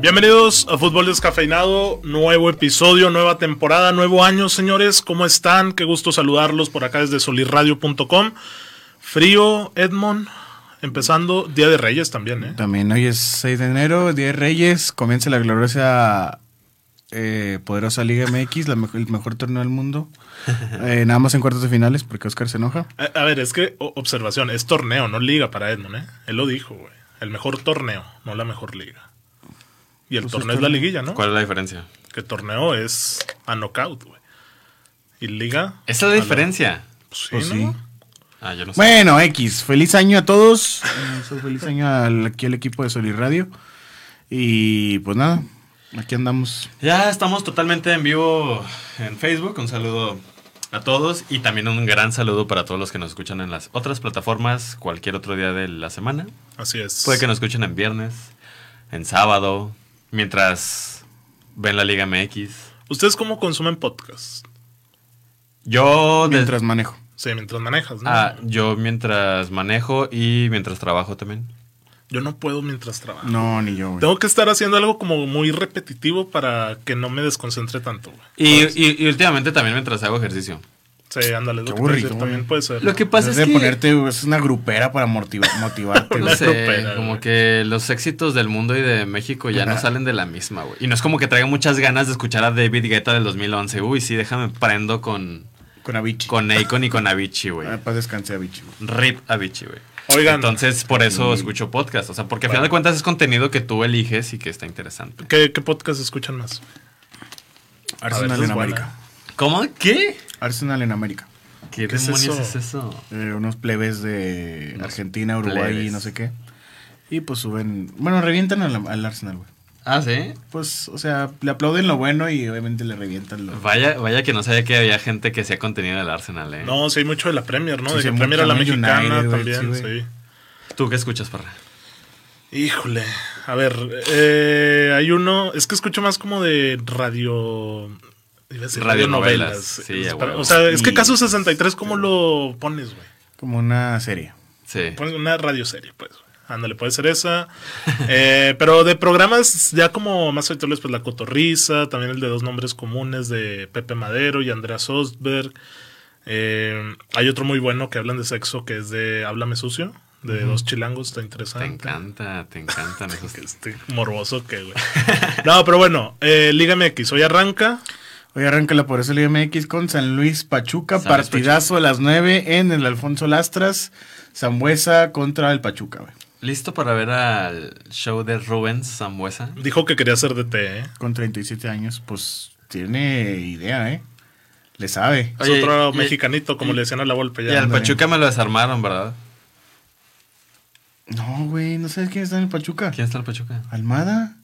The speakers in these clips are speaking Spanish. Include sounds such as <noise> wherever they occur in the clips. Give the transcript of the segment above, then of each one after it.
Bienvenidos a Fútbol Descafeinado, nuevo episodio, nueva temporada, nuevo año, señores. ¿Cómo están? Qué gusto saludarlos por acá desde solirradio.com. Frío, Edmond, empezando Día de Reyes también, ¿eh? También hoy es 6 de enero, Día de Reyes, comienza la gloriosa eh, poderosa Liga MX, la mejor- el mejor torneo del mundo. <laughs> Eh, nada más en cuartos de finales porque Oscar se enoja. A, a ver, es que, o- observación, es torneo, no liga para Edmond, ¿eh? Él lo dijo, güey. El mejor torneo, no la mejor liga. Y el Pues torneo es la liguilla, ¿no? ¿Cuál es la diferencia? Que torneo es a knockout, güey. Y liga. Esa es la diferencia. Pues sí, Pues ¿no? sí. Ah, yo no sé. Bueno, X, feliz año a todos. Eh, feliz año al- aquí al equipo de Solid Radio. Y pues nada, aquí andamos. Ya estamos totalmente en vivo en Facebook. Un saludo a todos y también un gran saludo para todos los que nos escuchan en las otras plataformas cualquier otro día de la semana. Así es. Puede que nos escuchen en viernes, en sábado, mientras ven la Liga MX. ¿Ustedes cómo consumen podcast? Yo, de- Mientras manejo. Sí, mientras manejas, ¿no? ah, yo mientras manejo y mientras trabajo también. Yo no puedo mientras trabajo. No, ni yo, güey. Tengo que estar haciendo algo como muy repetitivo para que no me desconcentre tanto, güey. Y, y- y últimamente también mientras hago ejercicio. Sí, ándale. lo Qué decir, aburrido, También puede ser. Lo que pasa Es es, de que... ponerte, es una grupera para motivar, motivarte. <laughs> No sé, grupera, como güey. que los éxitos del mundo y de México ya no salen de la misma, güey. Y no es como que traiga muchas ganas de escuchar a David Guetta del 2011. Uy, sí, déjame prendo con, Con Avicii. con Akon y con Avicii, güey. Ah, Para descansar Avicii, güey. Rip Avicii, güey. Oigan, Entonces, por eso Sí. escucho podcast. O sea, porque al final de cuentas es contenido que tú eliges y que está interesante. ¿qué, qué podcast escuchan más? Arsenal en. América. ¿Cómo? ¿Qué? Arsenal en América. ¿Qué, ¿Qué es demonios eso? es eso? Eh, unos plebes de Unos Argentina, Uruguay y no sé qué. Y pues suben. Bueno, revientan al, al Arsenal, güey. Ah, ¿sí? Pues, o sea, le aplauden lo bueno y obviamente le revientan lo. Vaya, vaya que no sabía que había gente que hacía contenido del Arsenal, ¿eh? No, sí hay mucho de la Premier, ¿no? Sí, de mucho Premier a la mexicana United, también, sí. ¿Tú qué escuchas, Parra? Híjole. A ver, eh, hay uno. Es que escucho más como de radio. Iba a decir Radionovelas, sí, Es o sea, es que Y- caso 63, ¿cómo lo pones, güey? Como una serie. Sí. Pones una radioserie, pues. güey. Ándale, puede ser esa. <laughs> Eh, pero de programas ya como más habituales, pues La Cotorriza, también el de Dos Nombres Comunes de Pepe Madero y Andrea Sostberg. Eh, hay otro muy bueno que hablan de sexo que es de Háblame Sucio, de Dos Chilangos, está Te interesante. encanta, te encantan <laughs> esos. Este morboso que, güey. <laughs> No, pero bueno, eh, Liga MX, hoy arranca. Hoy arranca la Poderosa Liga MX con San Luis Pachuca. San partidazo a las 9 en el Alfonso Lastras. Zambuesa contra el Pachuca, güey. ¿Listo para ver al show de Rubens Zambuesa? Dijo que quería ser DT, ¿eh? Con 37 años, pues tiene idea, ¿eh? Le sabe. Es otro y- mexicanito, como y- le decían a la Volpe Y ya. al ándale. Pachuca me lo desarmaron, ¿verdad? No, güey, no sabes quién está en el Pachuca. ¿Quién está el Pachuca? Almada.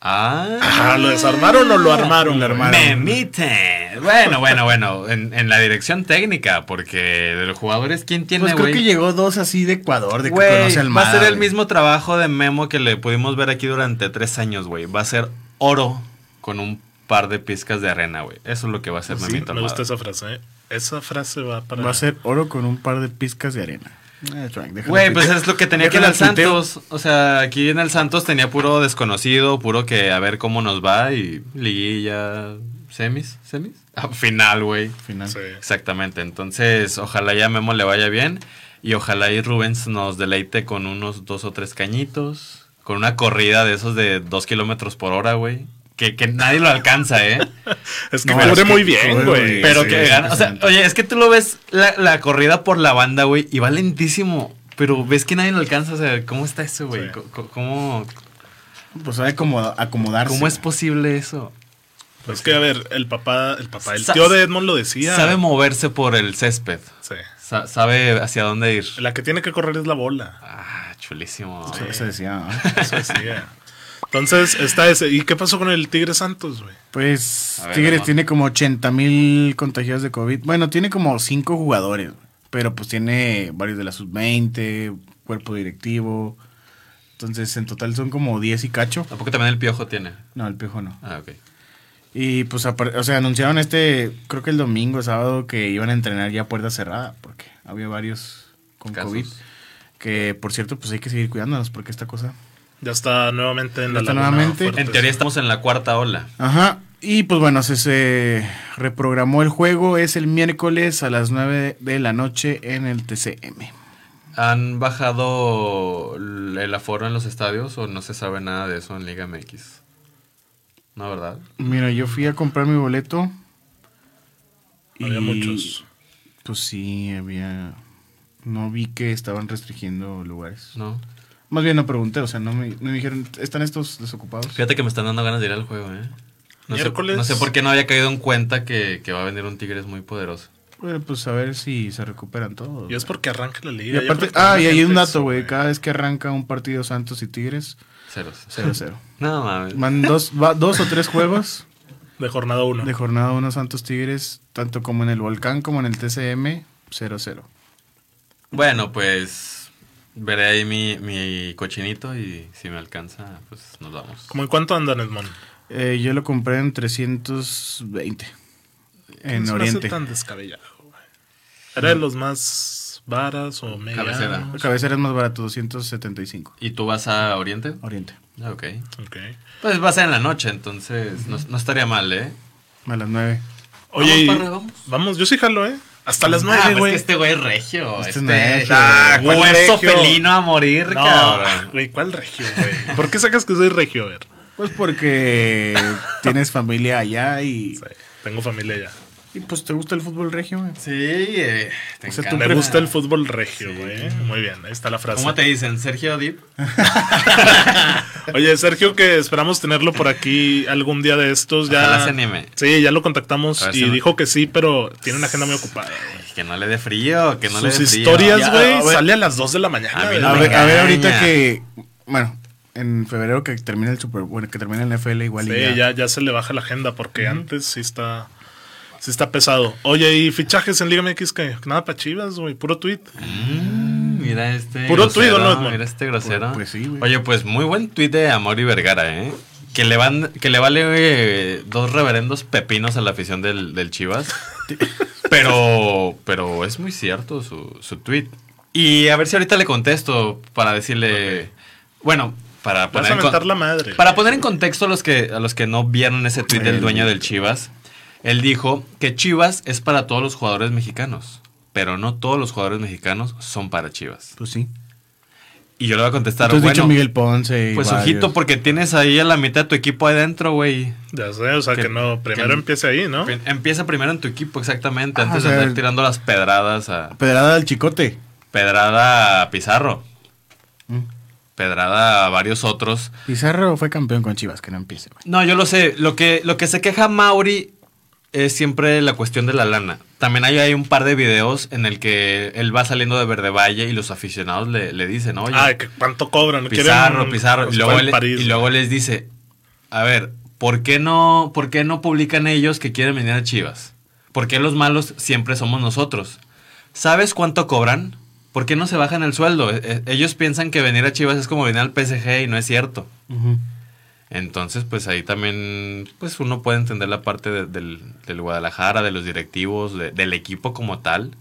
Ah. Ah, ¿lo desarmaron o lo armaron? Lo armaron. Me mite. Bueno, bueno, bueno. En, en la dirección técnica, porque de los jugadores, ¿quién tiene, Pues creo que llegó dos así de Ecuador, de que Güey, conoce a va Almada. a ser el mismo trabajo de Memo que le pudimos ver aquí durante tres años, güey. Va a ser oro con un par de pizcas de arena, güey. Eso es lo que va a ser Sí, Memito me gusta esa frase, ¿eh? Esa frase va para... Va a ser oro con un par de pizcas de arena. Eh, Güey, pues es lo que tenía aquí en el. Santos. O sea, aquí en el Santos tenía puro desconocido, puro que a ver cómo nos va y liguilla, semis, semis. <laughs> Ah, final, güey. Final. Sí. Exactamente. Entonces, ojalá ya Memo le vaya bien y ojalá y Rubens nos deleite con unos dos o tres cañitos, con una corrida de esos de dos kilómetros por hora, güey. Que, que nadie lo alcanza, ¿eh? <laughs> Es que No, cubre es que muy bien, güey. Pero Sí, que gana. O sea, oye, es que tú lo ves la, la corrida por la banda, güey, y va lentísimo. Pero ves que nadie lo alcanza. O sea, ¿cómo está eso, güey? Sí. ¿Cómo, Pues sabe cómo acomodarse. ¿Cómo es posible eso? Es que, a ver, el papá, el papá, el Sa- tío de Edmond lo decía. Sabe moverse por el césped. Sí. Sa- sabe hacia dónde ir. La que tiene que correr es la bola. Ah, chulísimo. Eso se decía. ¿no? <laughs> Eso decía. Entonces, está ese. ¿Y qué pasó con el Tigre Santos, güey? Pues ver, Tigres tiene como 80 mil contagiados de COVID. Bueno, tiene como 5 jugadores, pero pues tiene varios de la sub-20, cuerpo directivo. Entonces, en total son como 10 y cacho. Tampoco también el piojo tiene. No, el piojo no. Ah, ok. Y pues, o sea, anunciaron este, creo que el domingo, sábado, que iban a entrenar ya a puerta cerrada, porque había varios con Casos. COVID. Que, por cierto, pues hay que seguir cuidándonos, porque esta cosa Ya está nuevamente en Ya la nuevamente. fuerte, En teoría sí. estamos en la cuarta ola. Ajá. Y pues bueno, se, se reprogramó el juego. Es el miércoles a las 9 de la noche en el TCM. ¿Han bajado el aforo en los estadios o no se sabe nada de eso en Liga MX? No, ¿verdad? Mira, yo fui a comprar mi boleto. Había muchos. Pues sí, había. No vi que estaban restringiendo lugares. No. Más bien no pregunté, o sea, no me, me dijeron, ¿están estos desocupados? Fíjate que me están dando ganas de ir al juego, ¿eh? No sé, Miércoles. no sé por qué no había caído en cuenta que, que va a venir un Tigres muy poderoso. Bueno, pues a ver si se recuperan todos. Y es porque arranca la Y liga. ya aparte, ah, y hay un dato, güey. Cada vez que arranca un partido Santos y Tigres, Ceros. <laughs> 0-0. No mames. Van dos, va- dos o tres juegos <laughs> De jornada 1. de jornada 1 Santos Tigres, tanto como en el Volcán como en el TCM, 0-0. Bueno, pues veré ahí mi, mi cochinito y si me alcanza, pues nos vamos. ¿Cómo en cuánto andan, Edmond? Eh, yo lo compré en 320 en No Oriente. hace tan descabellado, güey. ¿Era de los más varas o medianos? Cabecera. La cabecera es más barato, 275. ¿Y tú vas a Oriente? Oriente. Ah, Ok. Ok. Pues va a ser en la noche, entonces no, no estaría mal, ¿eh? A las 9. Oye, Vamos, parra, vamos. vamos, yo sí jalo, ¿eh? Hasta las Ah, nueve, pues güey. que este güey es regio. Este Este, es ah, hueso Regio. felino a morir, No, cabrón. güey, ¿cuál regio, güey? ¿Por qué sacas que soy regio, a ver? Pues porque tienes familia allá y, Sí, tengo familia ya. Y pues te gusta el fútbol regio, güey. Sí, eh, te O sea, tú encanta. Me gusta el fútbol regio, güey. Muy bien, ahí está la frase. ¿Cómo te dicen? ¿Sergio Dip? <laughs> Oye, Sergio, que esperamos tenerlo por aquí algún día de estos. Ya, se anime. Sí, ya lo contactamos y si me- dijo que sí, pero tiene una agenda muy ocupada. Que no le dé frío, que no le Sus dé frío. historias, Ya, güey, sale a las 2 de la mañana. A mí güey. no A me ver, a ver engaña. ahorita que, bueno, en febrero que termine el Super, bueno, que termine el NFL igual Sí, y ya. ya, ya se le baja la agenda porque antes sí está sí está pesado. Oye, ¿y fichajes en Liga MX que Nada para Chivas, güey, puro tweet. Mm, mira este. Puro tuit, ¿o no, grosero, Edmond? Mira este grosero. Pues- pues sí, güey. Oye, pues muy buen tuit de Amor y Vergara, ¿eh? Que le, van, que le vale eh, dos reverendos pepinos a la afición del, del Chivas. <laughs> pero, pero es muy cierto su, su tweet. Y a ver si ahorita le contesto para decirle. Bueno, para Vas poner, a en con- mentar la madre. para poner en contexto a los que, a los que no vieron ese tweet del El- dueño del Chivas, él dijo que Chivas es para todos los jugadores mexicanos, pero no todos los jugadores mexicanos son para Chivas. Pues sí. Y yo le voy a contestar, Tú has bueno, dicho Miguel Ponce y pues varios. ojito porque tienes ahí a la mitad de tu equipo adentro, güey. Ya sé, o sea que, Que- no, primero que- empiece ahí, ¿no? Em- Empieza primero en tu equipo, exactamente, Ah, antes o sea, de andar tirando las pedradas a... Pedrada al chicote. Pedrada a Pizarro, Mm. pedrada a varios otros. Pizarro fue campeón con Chivas, que no empiece, güey. No, yo lo sé. Lo que, lo que se queja Mauri es siempre la cuestión de la lana. También hay, hay un par de videos en el que él va saliendo de Verde Valle y los aficionados le, le dicen, oye, Ay, que cuánto cobran. Pizarro, Pizarro. Y luego, le- París, y luego les dice, a ver, ¿por qué, no, ¿por qué no publican ellos que quieren venir a Chivas? ¿Por qué los malos siempre somos nosotros? ¿Sabes cuánto cobran? ¿Por qué no se bajan el sueldo? Eh, eh, Ellos piensan que venir a Chivas es como venir al PSG y no es cierto. Entonces, pues ahí también, pues uno puede entender la parte de- del, del Guadalajara, de los directivos, de- del equipo como tal.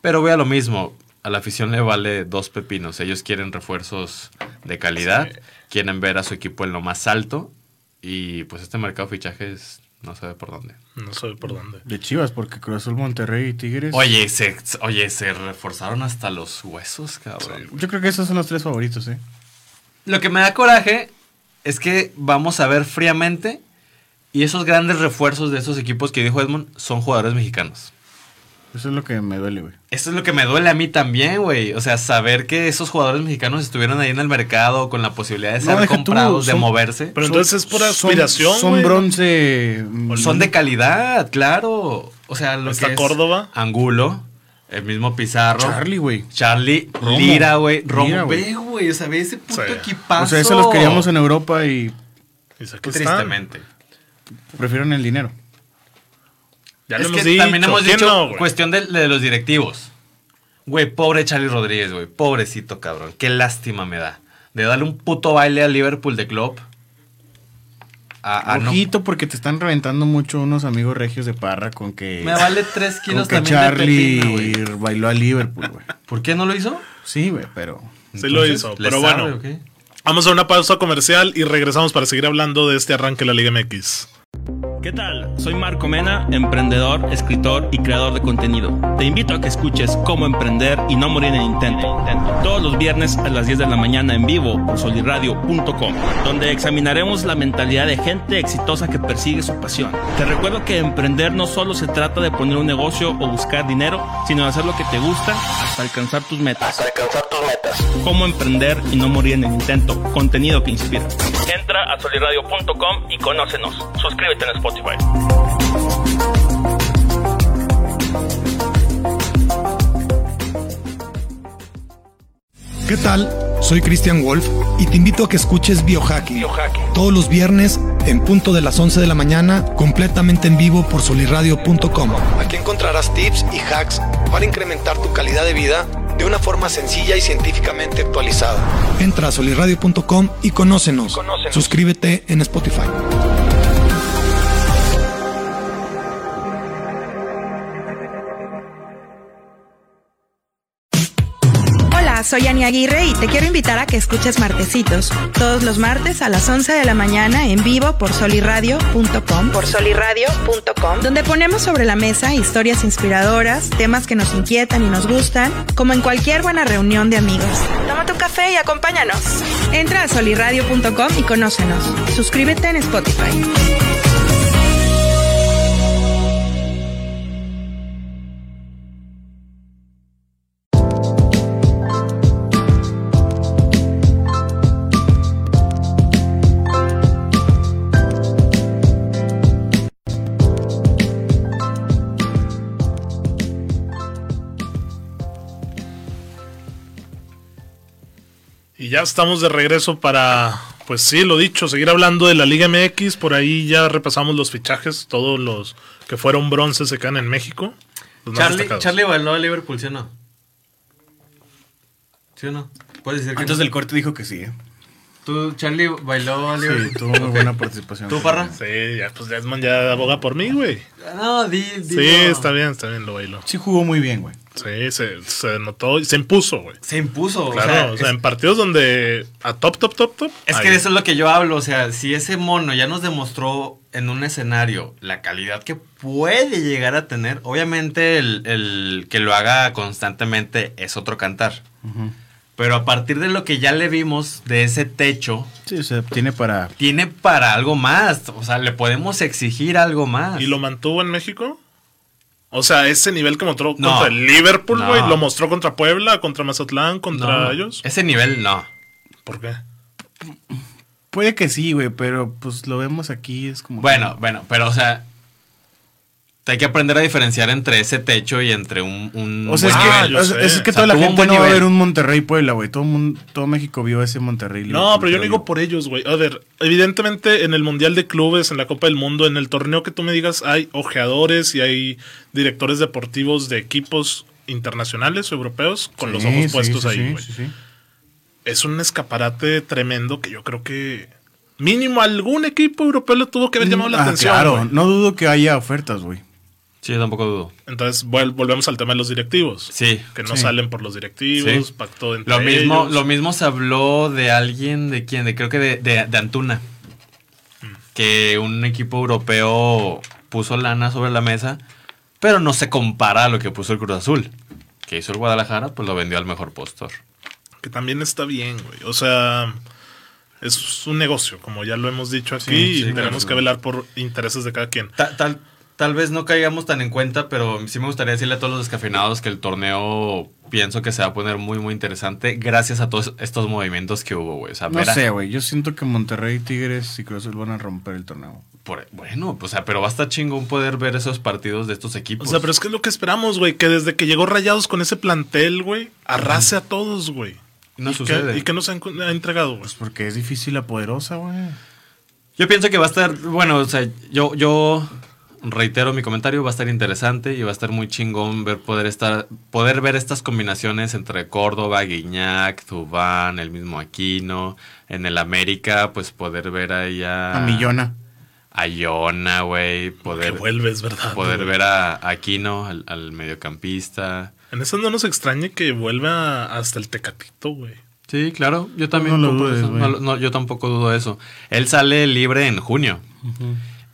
Pero vea lo mismo, a la afición le vale dos pepinos. Ellos quieren refuerzos de calidad, Sí. quieren ver a su equipo en lo más alto. Y pues este mercado de fichajes no sabe por dónde. No sé por dónde. De Chivas, porque Cruz Azul, Monterrey y Tigres. Oye, se, oye, se reforzaron hasta los huesos, cabrón. Yo creo que esos son los tres favoritos, ¿eh? Lo que me da coraje es que vamos a ver fríamente y esos grandes refuerzos de esos equipos que dijo Edmond son jugadores mexicanos. Eso es lo que me duele, güey. Eso es lo que me duele a mí también, güey. O sea, saber que esos jugadores mexicanos estuvieron ahí en el mercado con la posibilidad de No, ser tú, comprados, de son- moverse. Pero entonces es pura Son- aspiración, Son, güey. bronce. mm, Son de calidad, claro. O sea, lo Está que es Córdoba. Angulo, el mismo Pizarro. Charlie, güey. Charlie, Romo. Lira, güey. Romo. Ve, güey. O sea, ve ese puto Sí. equipazo. O sea, eso los queríamos en Europa y están. Tristemente. prefieren el dinero. Ya es lo que hemos dicho. también hemos ¿quién dicho no, cuestión de, de los directivos. Güey, pobre Charlie Rodríguez, güey. Pobrecito, cabrón. Qué lástima me da. De darle un puto baile al Liverpool de Klopp. A, a no- Ojito, porque te están reventando mucho unos amigos regios de Parra con que. Me vale 3 con kilos que también Charlie de pepino, güey. bailó a Liverpool, güey. ¿Por qué no lo hizo? Sí, güey, pero. Sí lo hizo, ¿le pero sabe bueno. Vamos a una pausa comercial y regresamos para seguir hablando de este arranque de la Liga MX. ¿Qué tal? Soy Marco Mena, emprendedor, escritor y creador de contenido. Te invito a que escuches Cómo emprender y no morir en el intento. Todos los viernes a las 10 de la mañana en vivo por soliradio.com, donde examinaremos la mentalidad de gente exitosa que persigue su pasión. Te recuerdo que emprender no solo se trata de poner un negocio o buscar dinero, sino de hacer lo que te gusta hasta alcanzar tus metas. alcanzar tus metas. Cómo emprender y no morir en el intento. Contenido que inspira. Entra a soliradio.com y conócenos. Suscríbete en Spotify. ¿Qué tal? Soy Christian Wolf y te invito a que escuches Biohacking. Todos los viernes en punto de las 11 de la mañana, completamente en vivo por soliradio.com. Aquí encontrarás tips y hacks para incrementar tu calidad de vida de una forma sencilla y científicamente actualizada. Entra a soliradio.com y conócenos. conócenos. Suscríbete en Spotify. Soy Ani Aguirre y te quiero invitar a que escuches Martecitos, todos los martes a las 11 de la mañana en vivo por soliradio.com, por soliradio.com, donde ponemos sobre la mesa historias inspiradoras, temas que nos inquietan y nos gustan, como en cualquier buena reunión de amigos. Toma tu café y acompáñanos. Entra a soliradio.com y conócenos. Suscríbete en Spotify. Ya estamos de regreso para, pues sí, lo dicho, seguir hablando de la Liga MX. Por ahí ya repasamos los fichajes, todos los que fueron bronce se quedan en México. Charlie, Charlie bailó a Liverpool, ¿sí o no? ¿Sí o no? Puedes decir que Antes del corte dijo que sí. ¿eh? ¿Tú, Charlie, bailó? Sí, tuvo muy buena participación. ¿Tú, Parra? Sí, ya, pues Desmond ya aboga por mí, güey. No, di, di Sí, está bien, está bien, lo bailó. Sí jugó muy bien, güey. Sí, se, se notó y se impuso, güey. Se impuso, Claro, o sea, en partidos donde a top, top, top, top. Es que eso es lo que yo hablo, o sea, si ese mono ya nos demostró en un escenario la calidad que puede llegar a tener, obviamente el, que lo haga constantemente es otro cantar. Pero a partir de lo que ya le vimos de ese techo. Sí, o sea, tiene para. Tiene para algo más. O sea, le podemos exigir algo más. ¿Y lo mantuvo en México? O sea, ese nivel que mostró contra el Liverpool, güey, lo mostró contra Puebla, contra Mazatlán, contra ellos. Ese nivel no. ¿Por qué? Puede que sí, güey, pero pues lo vemos aquí, es como. Bueno, bueno, pero o sea, hay que aprender a diferenciar entre ese techo y entre un, o sea, es, que, toda la gente no va a ver un Monterrey Puebla, güey. Todo, todo México vio ese Monterrey. No, pero yo no digo por ellos, güey. A ver, evidentemente en el Mundial de Clubes, en la Copa del Mundo, en el torneo que tú me digas, hay ojeadores y hay directores deportivos de equipos internacionales o europeos con los ojos puestos ahí, güey. Es un escaparate tremendo que yo creo que mínimo algún equipo europeo le tuvo que haber llamado la ah, atención. Claro, no dudo que haya ofertas, güey. Sí, tampoco dudo. Entonces volvemos al tema de los directivos. Sí. Que no salen por los directivos, pacto entre lo mismo, Lo mismo se habló de alguien, de quién, de creo que de, de, Antuna. Mm. Que un equipo europeo puso lana sobre la mesa, pero no se compara a lo que puso el Cruz Azul. Que hizo el Guadalajara, pues lo vendió al mejor postor. Que también está bien, güey. O sea, es un negocio, como ya lo hemos dicho aquí, y tenemos que velar por intereses de cada quien. tal tal vez no caigamos tan en cuenta, pero sí me gustaría decirle a todos los descafeinados que el torneo pienso que se va a poner muy, muy interesante gracias a todos estos movimientos que hubo, güey. no sé, güey. Yo siento que Monterrey, Tigres y Cruz van a romper el torneo. bueno, o sea, pero va a estar chingón poder ver esos partidos de estos equipos. O sea, pero es que es lo que esperamos, güey. Que desde que llegó Rayados con ese plantel, güey, arrase a todos, güey. No sucede. ¿Y qué nos ha, entregado, güey? Pues porque es difícil la poderosa, güey. Yo pienso que va a estar, bueno, o sea, yo, yo reitero mi comentario, va a estar interesante y va a estar muy chingón ver poder estar poder ver estas combinaciones entre Córdoba, Guiñac, Zubán, el mismo Aquino, en el América, pues poder ver ahí a a Millona. A Yona, güey, poder que vuelves, ¿verdad? Poder ver a Aquino al, al, mediocampista. En eso no nos extrañe que vuelva hasta el Tecatito, güey. Sí, claro, yo también No lo compro dudes, eso. No lo- no, yo tampoco dudo eso. Él sale libre en junio.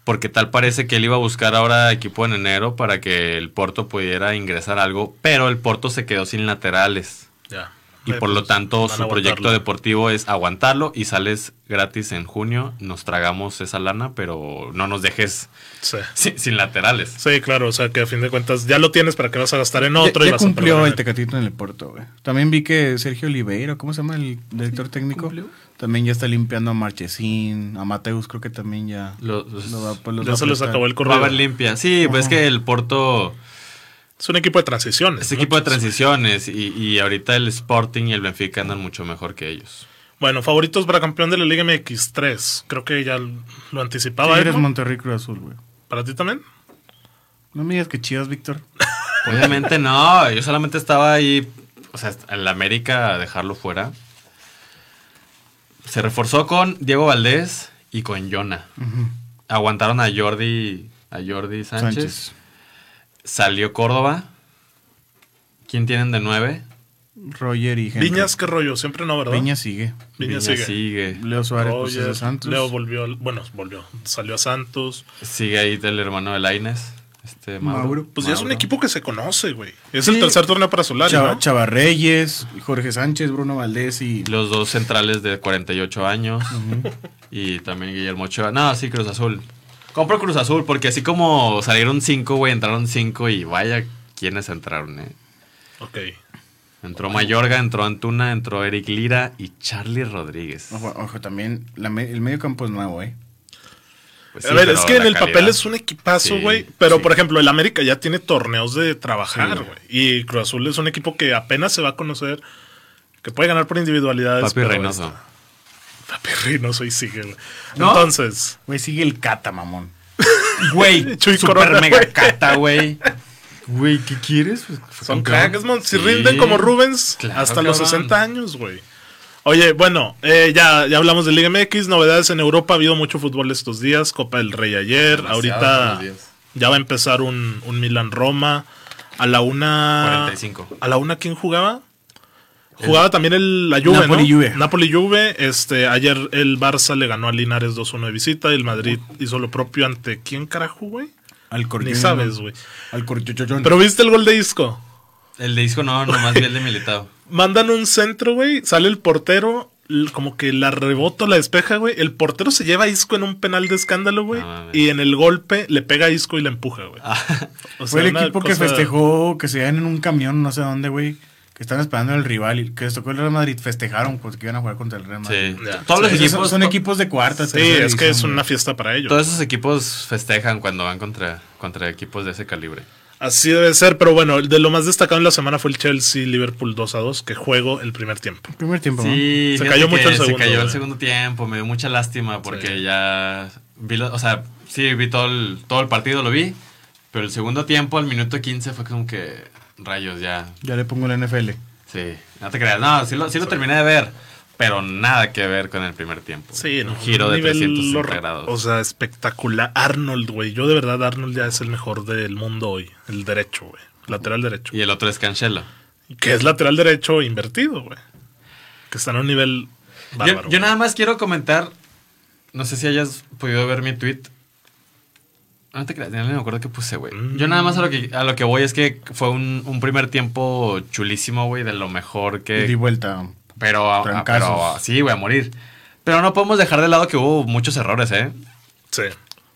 Porque tal parece que él iba a buscar ahora equipo en enero para que el Porto pudiera ingresar algo, pero el Porto se quedó sin laterales. Ya. Y por lo pues, tanto van a su proyecto deportivo es aguantarlo y sales gratis en junio. Nos tragamos esa lana, pero no nos dejes Sí. sin, sin laterales. Sí, claro, o sea que a fin de cuentas ya lo tienes para que vas a gastar en Ya- otro y ya vas a cumplió el Tecatito en el Porto, güey. También vi que Sergio Oliveira, ¿cómo se llama el director técnico? También ya está limpiando a Marchesín, a Mateus creo que también ya Lo- los- lo va- pues los Ya va se les acabó el Va a correo. haber limpia. Sí, pues es que el Porto Es un equipo de transiciones. es ¿no? equipo de transiciones y, y ahorita el Sporting y el Benfica andan mucho mejor que ellos. Bueno, favoritos para campeón de la Liga MX3. Creo que ya lo anticipaba. Tigres, ¿no? Monterrey, Cruz Azul, güey. ¿Para ti también? No me digas que chivas, Víctor. <laughs> Obviamente no, yo solamente estaba ahí, o sea, en la América a dejarlo fuera. Se reforzó con Diego Valdés y con Jonah. Aguantaron a Jordi, a Jordi Sánchez. Sánchez. Salió Córdoba. ¿Quién tienen de nueve? Roger y Henry. Viñas, qué rollo, siempre no, ¿verdad? Viñas sigue. Viñas Viña sigue. sigue. Leo Suárez, pues, es Roger, de Santos. Leo volvió, bueno, volvió, salió a Santos. Sigue ahí del hermano de Laines. Este Mauro. Mauro. Pues ya es un equipo que se conoce, güey. Es Sí. el tercer torneo para Solari, Chava, ¿no? Chava Reyes, Jorge Sánchez, Bruno Valdés y Los dos centrales de 48 años. Y también Guillermo Ochoa. No, sí, Cruz Azul. Compro Cruz Azul porque así como salieron cinco, güey, entraron cinco y vaya quiénes entraron, eh. Ok. Entró Mayorga, entró Antuna, entró Eric Lira y Charlie Rodríguez. Ojo, ojo, también la me- el medio campo es nuevo, ¿eh? Pues a ver, pero es que en la el papel es un equipazo, Sí, güey. Pero, sí. por ejemplo, el América ya tiene torneos de trabajar, Sí. güey. Y Cruz Azul es un equipo que apenas se va a conocer, que puede ganar por individualidades. Papi pero Reynoso. está- Papi Reynoso y sigue, güey. ¿No? Entonces, Güey, sigue el Cata, mamón. <laughs> Güey, super Corona, mega güey. cata, güey. Güey, ¿qué quieres? Pues, fue son cracks, man. Si Sí. rinden como Rubens Claro, hasta los cabrón. 60 años, güey. Oye, bueno, eh, ya, ya hablamos de Liga MX, novedades en Europa, ha habido mucho fútbol estos días, Copa del Rey ayer, Demasiado ahorita ya va a empezar un, un Milan-Roma, a la una... 45. ¿A la una quién jugaba? Jugaba también el, la Juve, Napoli ¿no? Juve. Napoli Juve, este, ayer el Barça le ganó a Linares 2-1 de visita y el Madrid hizo lo propio ante ¿quién carajo, güey? Al Ni sabes, güey. Al. Pero viste el gol de Isco. El de disco no, nomás vi el de Militao. <laughs> Mandan un centro, güey. Sale el portero. Como que la rebota, la despeja, güey. El portero se lleva a Isco en un penal de escándalo, güey. Y en el golpe le pega a Isco y la empuja, güey. Ah, O Fue el sea, equipo que festejó, que se en un camión, no sé dónde, güey. Que estaban esperando al rival y que les tocó el Real Madrid. Festejaron porque iban a jugar contra el Real Madrid. sí. Todos los Sí, equipos. son, son equipos de cuarta, Sí, tercera es que es una fiesta para ellos. Todos esos equipos festejan cuando van contra, contra equipos de ese calibre. Así debe ser, pero bueno, de lo más destacado en la semana fue el Chelsea-Liverpool 2 a 2, que juego el primer tiempo. Primer tiempo, ¿no? Sí, Se cayó mucho el Se segundo, cayó el segundo tiempo, me dio mucha lástima porque Sí. ya vi, lo- o sea, sí vi todo el, todo el partido, lo vi, pero el segundo tiempo, al minuto 15, fue como que rayos ya. Ya le pongo la NFL. Sí, no te creas, no, sí lo, sí lo terminé de ver, pero nada que ver con el primer tiempo. Sí, un no, giro un de nivel 360 hor- grados. O sea, espectacular. Arnold, güey. Yo de verdad, Arnold ya es el mejor del mundo hoy. El derecho, güey. Lateral derecho. y el otro es Cancelo. Que es lateral derecho invertido, güey. Que está en un nivel Yo, bárbaro. yo nada más quiero comentar, no sé si hayas podido ver mi tweet. No te creas, ya no me acuerdo qué puse, güey. Mm. Yo nada más a lo que, a lo que voy es que fue un, un primer tiempo chulísimo, güey, de lo mejor que... di vuelta. Pero, a- a- Trancazos. pero sí, güey, a morir. Pero no podemos dejar de lado que hubo muchos errores, ¿eh? Sí.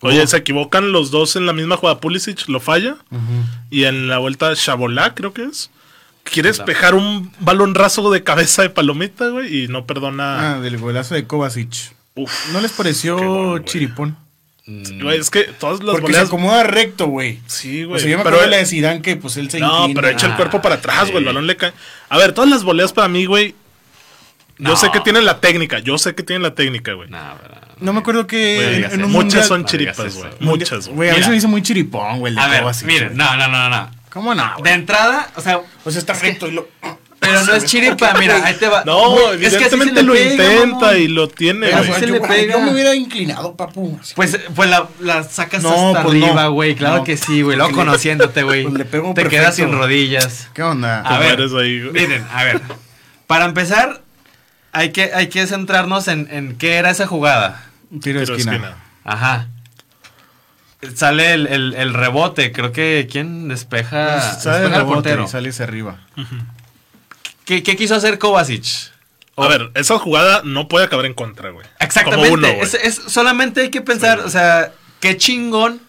Oye, se equivocan los dos en la misma jugada. Pulisic lo falla. Y en la vuelta, Chabolá, creo que es. Quiere despejar un balón raso de cabeza de palomita, güey. Y no perdona. Ah, del golazo de Kovacic. Uf. ¿No les pareció gol, chiripón? Güey, es que todas las Porque se acomoda recto, güey. Sí, O güey. sea, yo me pero acuerdo de la de Zidane que pues él se No, inclina. pero echa el Ah, cuerpo para atrás, güey. El balón le cae. A ver, todas las voleas para mí, güey. Yo No. sé que tienen la técnica. Yo sé que tienen la técnica, güey. Nah, pero- No me acuerdo que en, en un Muchas mundial- son No chiripas, güey. Muchas, güey. Güey, a mí se me hizo muy chiripón, güey, de A ver, Kovacic, miren, no, no, no, no. ¿Cómo no? De güey? entrada, o sea, O sea, está recto y lo... pero no es chiripa, mira, ahí te va. No, es que así evidentemente se le lo pega, intenta y lo tiene, Pero güey. se yo, le pega. yo me hubiera inclinado, papu. Pues, pues la, la sacas No, hasta pues no. arriba, güey. Claro No. que sí, güey. Luego <laughs> conociéndote, güey. pues le pego Te perfecto. quedas sin rodillas. ¿Qué onda? A ver, ahí, güey. miren, a ver. Para empezar, hay que, hay que centrarnos en, en qué era esa jugada. Un tiro de Tiro de esquina. esquina. Ajá. Sale el, el- el rebote, creo que ¿quién despeja? Sale el despeja rebote portero. y sale hacia arriba. ¿Qué, qué quiso hacer Kovacic? A ver, esa jugada no puede acabar en contra, güey. Exactamente. Como uno, güey. es, es- solamente hay que pensar, o sea, qué chingón.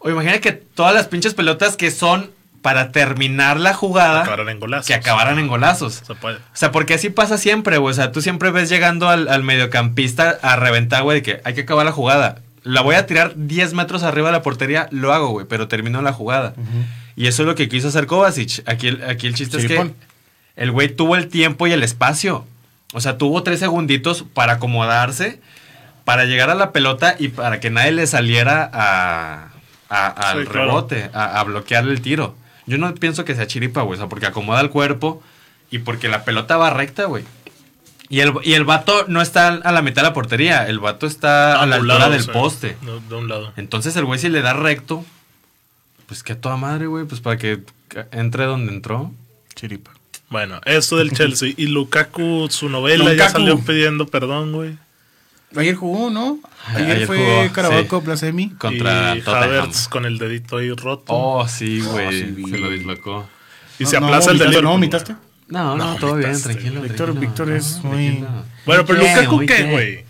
O imagina que todas las pinches pelotas que son para terminar la jugada, Acabaran en golazos. que acabaran en golazos. Se puede. O sea, porque así pasa siempre, güey. O sea, tú siempre ves llegando al, al mediocampista a reventar, güey, de que hay que acabar la jugada. La voy a tirar 10 metros arriba de la portería, lo hago, güey, pero termino la jugada. Y eso es lo que quiso hacer Kovacic. Aquí, el- aquí el chiste es que el güey tuvo el tiempo y el espacio. O sea, tuvo tres segunditos para acomodarse, para llegar a la pelota y para que nadie le saliera a, a- al Sí, claro. rebote, a, a bloquear el tiro. Yo no pienso que sea chiripa, güey, o sea, porque acomoda el cuerpo y porque la pelota va recta, güey. Y el, y el vato no está a la mitad de la portería, el vato está a la altura Angulado, del o sea, poste. De, de un lado. Entonces el güey si le da recto, pues que a toda madre, güey, pues para que entre donde entró. Chiripa. Bueno, esto del Chelsea. Y Lukaku, su novela, ya salió pidiendo perdón, güey. Ayer jugó, ¿no? Ayer, Ayer fue Carabao sí. Contra y. Havertz con el dedito ahí roto. Oh, sí, güey, sí, vi. se lo dislocó. y No, se no, aplaza el de vomitaste, Liverpool. ¿No vomitaste? No, no, No, todo bien, tranquilo. Víctor- tranquilo. Víctor es No, muy- tranquilo. Bueno, pero Lukaku, ¿qué, güey?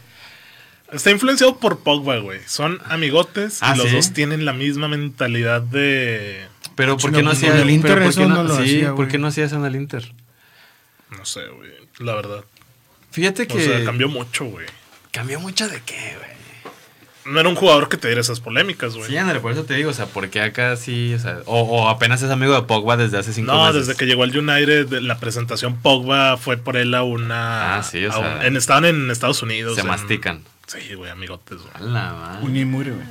Está influenciado por Pogba, güey. Son amigotes Ah, y los ¿sí? dos tienen la misma mentalidad de. Pero ¿por qué no hacía con el Inter pero ¿por qué eso no, no lo sí, hacía, ¿por qué no hacía eso en el Inter? No sé, güey. La verdad. Fíjate O que sea, cambió mucho, güey. cambió mucho de qué, güey. No era un jugador que te diera esas polémicas, güey. Sí, André, por eso te digo, o sea, porque acá sí, o sea, o, o apenas es amigo de Pogba desde hace cinco No, meses. desde que llegó al United, en la presentación Pogba fue por él a una. Ah, sí, o sea, un- en, estaban en Estados Unidos. se en- mastican. Sí, güey, amigotes, güey. A la madre, Uña y mugre, güey.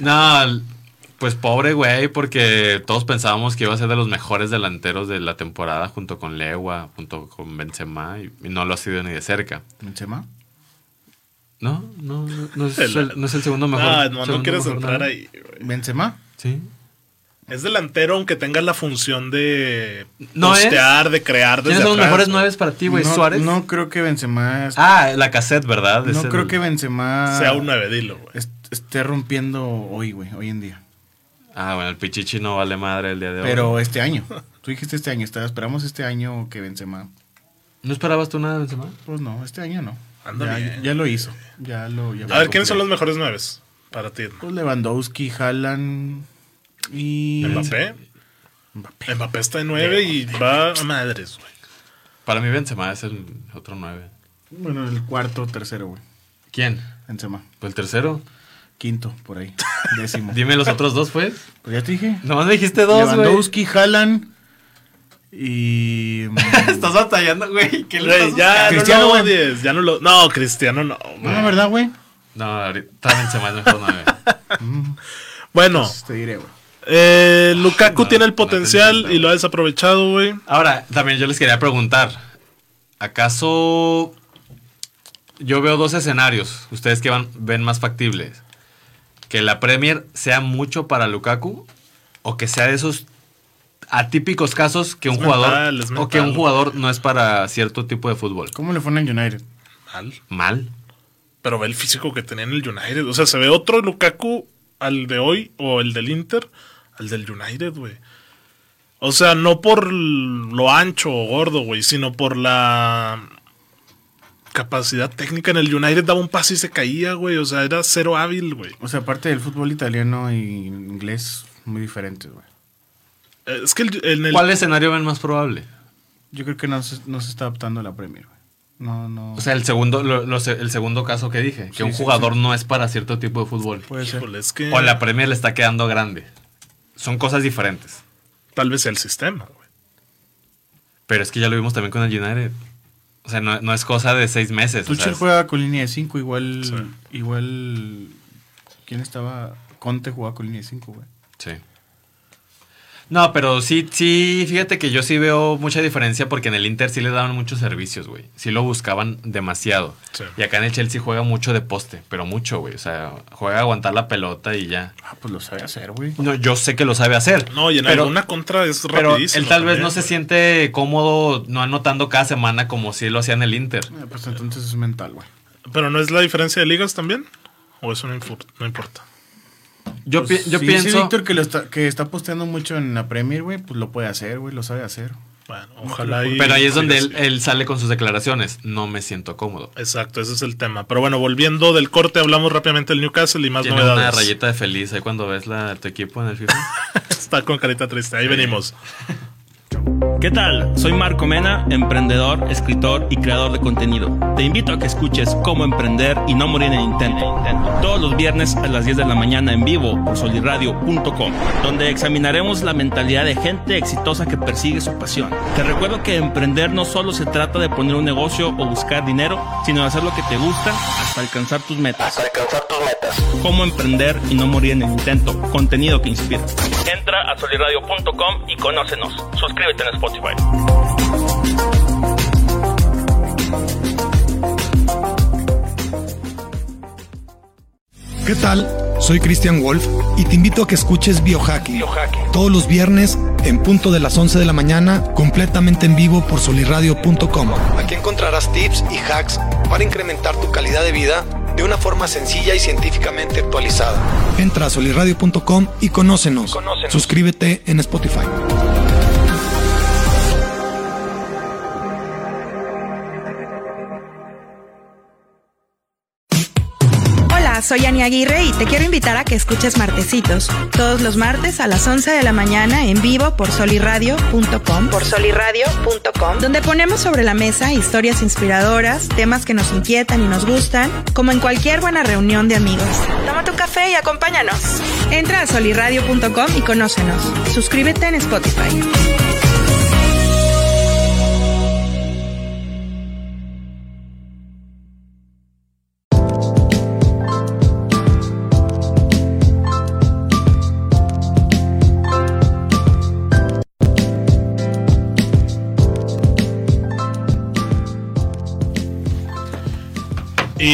No, pues pobre güey, porque todos pensábamos que iba a ser de los mejores delanteros de la temporada junto con Lewa, junto con Benzema, y, y no lo ha sido ni de cerca. Benzema. No, no, no, no es, El- el, no es el segundo <laughs> mejor. Ah, no, no quieres entrar nada. ahí, güey. Benzema. Sí. Es delantero, aunque tenga la función de No es. postear, de crear desde ¿Quiénes son los atrás, mejores güey. nueve para ti, güey? no, ¿Suárez? No creo que Benzema. Ah, la cassette, ¿verdad? no Es el- creo que Benzema. Sea un nueve, dilo, güey. est- esté rompiendo hoy, güey, hoy en día. Ah, bueno, el Pichichi no vale madre el día de hoy. Pero este año. Tú dijiste este año. está- Esperamos este año que Benzema. ¿No esperabas tú nada de Benzema? Pues no, este año no. Anda ya, bien. ya lo hizo. Ya lo. ya A ver, ¿quiénes son los mejores nueves para ti? Pues Lewandowski, Haaland y. Mbappé. Mbappé está de nueve y va a madres, güey. Para mí Benzema es el otro nueve. Bueno, el cuarto, tercero, güey. ¿Quién? Benzema. Pues el tercero. Quinto, por ahí. <laughs> Décimo. Dime los otros dos, pues. Pues ya te dije. Nomás me dijiste dos, güey. Lewandowski, Haaland y. <laughs> mm, Estás batallando, güey. ¿Qué le estás ya? Cristiano, no lo odies, ya no lo... No, Cristiano no, No, la verdad, güey. No, ahorita Benzema es mejor nueve. <laughs> Bueno, Pues te diré, güey. eh, Lukaku No, tiene el potencial y lo ha desaprovechado, güey. Ahora, también yo les quería preguntar. ¿Acaso yo veo dos escenarios? Ustedes que van, ven más factibles. Que la Premier sea mucho para Lukaku o que sea de esos atípicos casos que un Es jugador mental, o que un jugador no es para cierto tipo de fútbol. ¿Cómo le fue en el United? Mal. Mal. Pero ve el físico que tenía en el United. O sea, se ve otro Lukaku al de hoy o el del Inter al del United, güey. O sea, no por lo ancho o gordo, güey, sino por la capacidad técnica. En el United daba un pase y se caía, güey. O sea, era cero hábil, güey. O sea, aparte del fútbol italiano y inglés, muy diferentes, güey. Eh, Es que el- en el... ¿Cuál escenario ven más probable? Yo creo que no se, no se está adaptando a la Premier, güey. No, no. O sea, el segundo, lo- lo- el segundo caso que dije, que Sí, un sí, jugador no es para cierto tipo de fútbol. puede ser. Híjole, es que O la Premier le está quedando grande. Son cosas diferentes. tal vez el sistema, güey. Pero es que ya lo vimos también con el United. O sea, no, no es cosa de seis meses. Tuchel juega con línea de 5, igual. Sí. Igual. ¿Quién estaba? Conte jugaba con línea de 5, güey. Sí. No, pero sí, sí, fíjate que yo sí veo mucha diferencia porque en el Inter sí le daban muchos servicios, güey. Sí lo buscaban demasiado. Sí. Y acá en el Chelsea juega mucho de poste, pero mucho, güey. O sea, juega a aguantar la pelota y ya. Ah, pues lo sabe hacer, güey. No, yo sé que lo sabe hacer. No, y en pero, alguna contra es Pero rapidísimo. él tal vez no se siente cómodo no anotando cada semana como si lo hacía en el Inter. Eh, pues entonces es mental, güey. Pero no es la diferencia de ligas también. ¿O eso no importa? Yo, Pues, pi- yo si pienso... dice Víctor que, lo está, que está posteando mucho en la Premier, güey, pues lo puede hacer, güey, lo sabe hacer. Bueno, ojalá y... Pero ahí es donde él, sí. él sale con sus declaraciones. No me siento cómodo. Exacto, ese es el tema. Pero bueno, volviendo del corte, hablamos rápidamente del Newcastle y más Tiene novedades. una rayita de feliz ahí cuando ves la, tu equipo en el FIFA. <laughs> Está con carita triste. Ahí venimos. ¿Qué tal? Soy Marco Mena, emprendedor, escritor y creador de contenido. Te invito a que escuches Cómo Emprender y No Morir en el Intento. Todos los viernes a las 10 de la mañana en vivo por soliradio.com, donde examinaremos la mentalidad de gente exitosa que persigue su pasión. Te recuerdo que emprender no solo se trata de poner un negocio o buscar dinero, sino de hacer lo que te gusta hasta alcanzar tus metas. Cómo emprender y no morir en el intento. Contenido que inspira. Entra a soliradio.com y conócenos. Suscríbete en Spotify. ¿Qué tal? Soy Christian Wolf y te invito a que escuches Biohacking. Todos los viernes en punto de las 11 de la mañana, completamente en vivo por soliradio.com. Aquí encontrarás tips y hacks para incrementar tu calidad de vida de una forma sencilla y científicamente actualizada. Entra a soliradio.com y conócenos. Suscríbete en Spotify. Soy Ani Aguirre y te quiero invitar a que escuches Martecitos. Todos los martes a las 11 de la mañana en vivo por soliradio.com. Por soliradio.com. Donde ponemos sobre la mesa historias inspiradoras, temas que nos inquietan y nos gustan, como en cualquier buena reunión de amigos. Toma tu café y acompáñanos. Entra a soliradio.com y conócenos. Suscríbete en Spotify.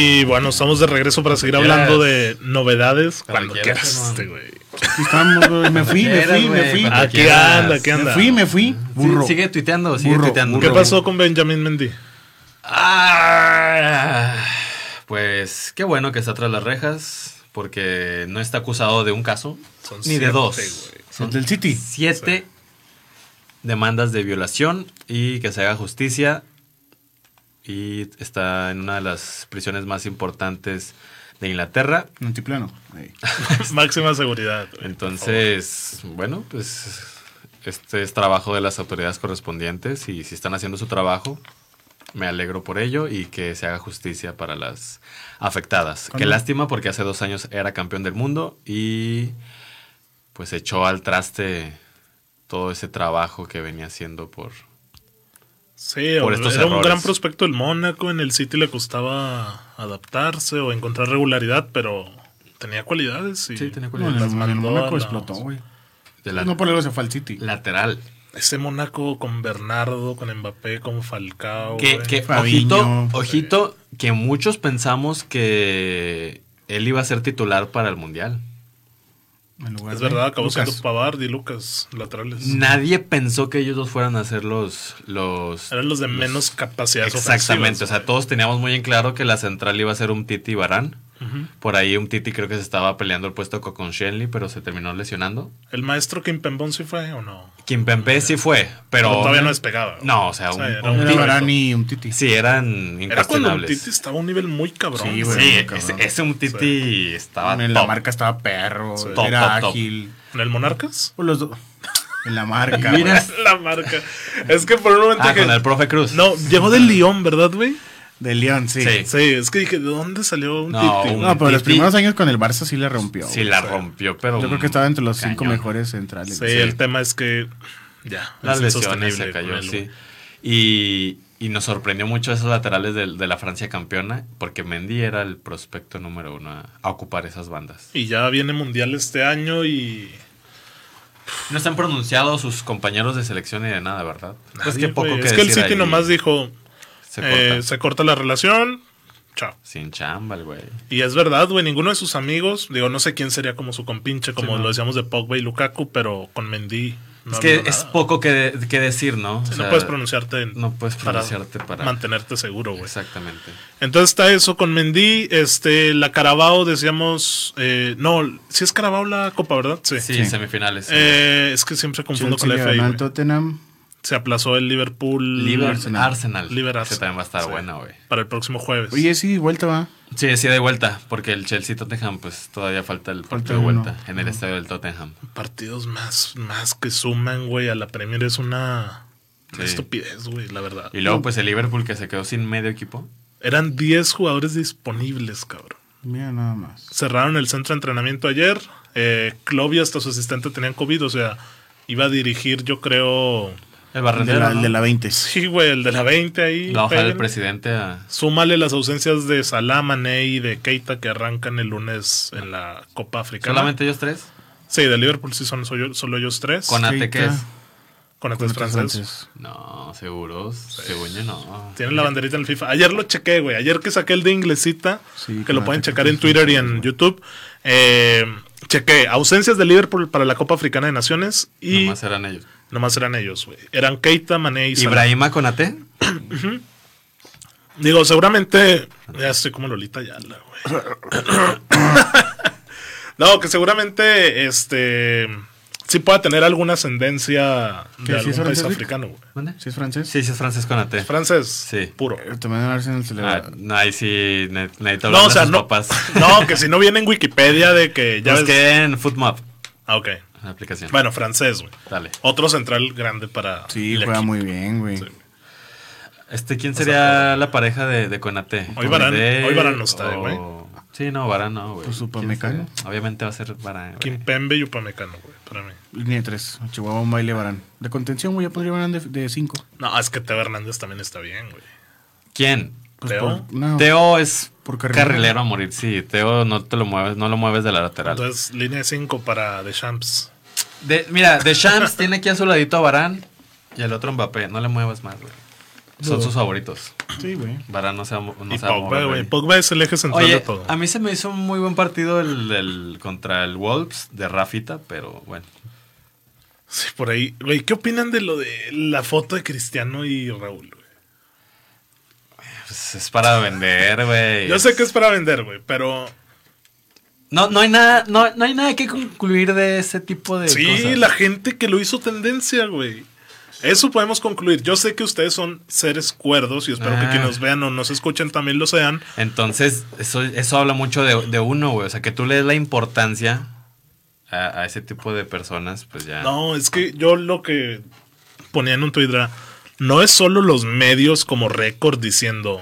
Y bueno, estamos de regreso para seguir hablando de novedades. Cuando Cuando quieras, güey. Aquí estamos, güey. Me fui, me fui, me fui. Aquí anda, aquí Me anda. fui, me fui. Burro. Sí, sigue tuiteando, sigue Burro, tuiteando. ¿Qué burro. pasó con Benjamin Mendy? Ah, pues qué bueno que está tras las rejas, porque no está acusado de un caso, Son ni de siete, dos. güey. Son El del City. Siete demandas de violación y que se haga justicia. Y está en una de las prisiones más importantes de Inglaterra. Altiplano. Ahí. <laughs> Máxima seguridad. Entonces, bueno, pues este es trabajo de las autoridades correspondientes y si están haciendo su trabajo, me alegro por ello y que se haga justicia para las afectadas. Qué lástima porque hace dos años era campeón del mundo y pues echó al traste todo ese trabajo que venía haciendo por... Sí, por o- estos era un gran prospecto el Mónaco. En el City le costaba adaptarse o encontrar regularidad, pero tenía cualidades. Y Sí, tenía No, cualidad. en las el, Mónaco la- explotó, güey. No por algo se fue al City. lateral. Ese Mónaco con Bernardo, con Mbappé, con Falcao. Que, ojito, ojito, que muchos pensamos que él iba a ser titular para el Mundial. En lugar Es de verdad, acabó Lucas. siendo Pavard y Lucas laterales. Nadie pensó que ellos dos fueran a ser los... los Eran los de menos capacidad Exactamente, o sea, todos teníamos muy en claro que la central iba a ser un Titi Barán. Por ahí un Titi creo que se estaba peleando el puesto con Shenley, pero se terminó lesionando. ¿El maestro Kim Pembón sí fue o no? Kimpembe sí fue, pero... Pero todavía no despegaba. No, o sea, un, era un un Era Titi- Varane y un Titi. Sí, eran Era cuando un incuestionables. Titi estaba a un nivel muy cabrón. Sí, güey. Sí, cabrón. ese, ese un Titi estaba en la top. marca estaba perro, Sí. Top, era top, ágil. ¿En el Monarcas? Pues los dos. En la marca. Mira. <laughs> La marca. Es que por un momento Ah, que... con el profe Cruz. No, llegó del Lyon, ¿verdad, güey? De León, sí. Sí. Sí, es que dije, ¿de dónde salió un No, Titi? un- No, pero los Titi. primeros años con el Barça sí le rompió. Sí, la rompió, pero... Yo creo que estaba entre los cinco mejores centrales. Sí, el tema es que ya. Las es lesiones se cayó, sí. Y, y nos sorprendió mucho esos laterales de, de la Francia campeona, porque Mendy era el prospecto número uno a, a ocupar esas bandas. Y ya viene Mundial este año y No están pronunciados sus compañeros de selección ni de nada, ¿verdad? pues Nadie, qué poco que Es que el City ahí. nomás dijo, Se eh, corta. se corta la relación, chao. Sin chamba, el güey. Y es verdad, güey, ninguno de sus amigos, digo, no sé quién sería como su compinche, como lo decíamos de Pogba y Lukaku, pero con Mendy no es que es nada. poco que, que decir, ¿no? O Sí, sea, no puedes pronunciarte. no puedes pronunciarte para- mantenerte seguro, güey. Exactamente. Entonces está eso con Mendy, este, la Carabao, decíamos, eh, no, si es Carabao la Copa, ¿verdad? Sí. Sí, Sí. semifinales. Eh, es que siempre confundo Chelsea con la FA. Tottenham. Se aplazó el Liverpool Liber- Arsenal. Arsenal. Liber Ese Arsenal. también va a estar Sí. buena, güey. para el próximo jueves. Oye, sí, vuelta va. Sí, sí, de vuelta, porque el Chelsea Tottenham, pues todavía falta el Falta partido de uno. vuelta en el estadio del Tottenham. Partidos más, más que suman, güey, a la Premier es una, una Sí. estupidez, güey, la verdad. Y luego, pues el Liverpool que se quedó sin medio equipo. Eran 10 jugadores disponibles, cabrón. Mira nada más. Cerraron el centro de entrenamiento ayer. Eh, Klopp y hasta su asistente tenían COVID, o sea, iba a dirigir, yo creo. El El de barrendero, la, ¿no? el de la 20. Sí, güey, el de la 20 ahí. La hoja del presidente a... Súmale las ausencias de Salah, Mané y de Keita que arrancan el lunes en la Copa Africana. ¿Solamente ellos tres? Sí, de Liverpool sí son solo, solo ellos tres. ¿Con Ate qué es? Con otros francés. franceses. No, seguros. Según yo no. Tienen la banderita en el FIFA. Ayer lo chequé, güey. Ayer que saqué el de inglesita, Sí, que lo pueden Ate checar en Twitter y sí, en. YouTube. Eh, chequé ausencias de Liverpool para la Copa Africana de Naciones y Nomás eran ellos. Nomás eran ellos, güey. Eran Keita, Mané y Salah. ¿Ibrahima con Ate? Digo, seguramente. Ya estoy como Lolita Yala, güey. <coughs> no, que seguramente este. Sí pueda tener alguna ascendencia ¿Que de algún es país francés, africano, güey. ¿Dónde? ¿Sí es francés? Sí, sí es francés con Ate. Francés. Sí. Puro. Eh, También en Arsenal se le Ah, va. no, ahí sí ne- necesito hablar No, o de sea, sus no. papás. No, que si no viene en Wikipedia de que <laughs> ya Ya ves. que en Footmap, Ah, ok. La aplicación. Bueno, francés, güey. Dale. Otro central grande para. Sí, juega equipo. muy bien, güey. Sí. Este, ¿quién sería la pareja de, de Conate? Hoy Varane- ¿Conde hoy Varane no está, o- güey. Sí, no, Varane no, güey. Pues ¿Quién Upamecano. Obviamente va a ser Varane, güey. Kimpembe y Upamecano, güey, para mí. Línea de 3. Chihuahua, un baile Barán. De contención, güey, ya podría Barán de 5. No, es que Teo Hernández también está bien, güey. ¿Quién? Pues Teo. no. Teo es Por carrilero. carrilero a morir, sí. Teo no te lo mueves, no lo mueves de la lateral. Entonces, línea de 5 para Deschamps. De, mira, de Shams <laughs> tiene aquí a su ladito a Varane y el otro Mbappé. No le muevas más, güey. Son sus favoritos. Sí, güey. Varane no se no y se Pogba, mover, güey. güey. Pogba es el eje central Oye, de todo. a mí se me hizo un muy buen partido el, el- contra el Wolves de Rafita, pero bueno. Sí, por ahí. Güey, ¿qué opinan de lo de la foto de Cristiano y Raúl, güey? Pues es para vender, güey. Yo sé que es para vender, güey, pero No, no hay nada, no, no hay nada que concluir de ese tipo de sí, cosas. la gente que lo hizo tendencia, güey. Eso podemos concluir. Yo sé que ustedes son seres cuerdos y espero que Ah. quienes nos vean o nos escuchen también lo sean. Entonces, eso, eso habla mucho de, de uno, güey. O sea, que tú le des la importancia a, a ese tipo de personas, pues ya. No, es que yo lo que ponía en un tweet era, no es solo los medios como récord diciendo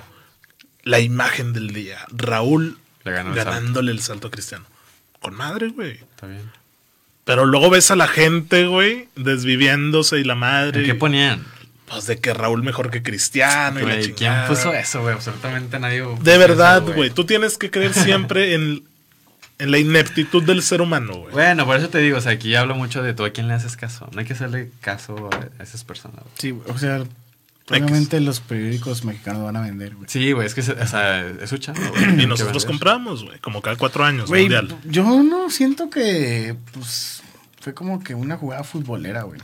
la imagen del día. Raúl Le ganó el ganándole el salto a Cristiano. Con madre, güey. Está bien. Pero luego ves a la gente, güey, desviviéndose y la madre. ¿En qué ponían? Pues de que Raúl mejor que Cristiano y la Güey, ¿Quién chingada. puso eso, güey? Absolutamente nadie. De verdad, eso, güey. Tú tienes que creer siempre <laughs> en, en la ineptitud del ser humano, güey. Bueno, por eso te digo, o sea, aquí hablo mucho de tú a quién le haces caso. No hay que hacerle caso a a esas personas. güey. Sí, güey, o sea, obviamente los periódicos mexicanos van a vender, güey. Sí, güey, es que se- o sea, es su güey. Hay Y nosotros compramos, güey, como cada cuatro años, Güey, mundial. yo no siento que, pues, fue como que una jugada futbolera, güey.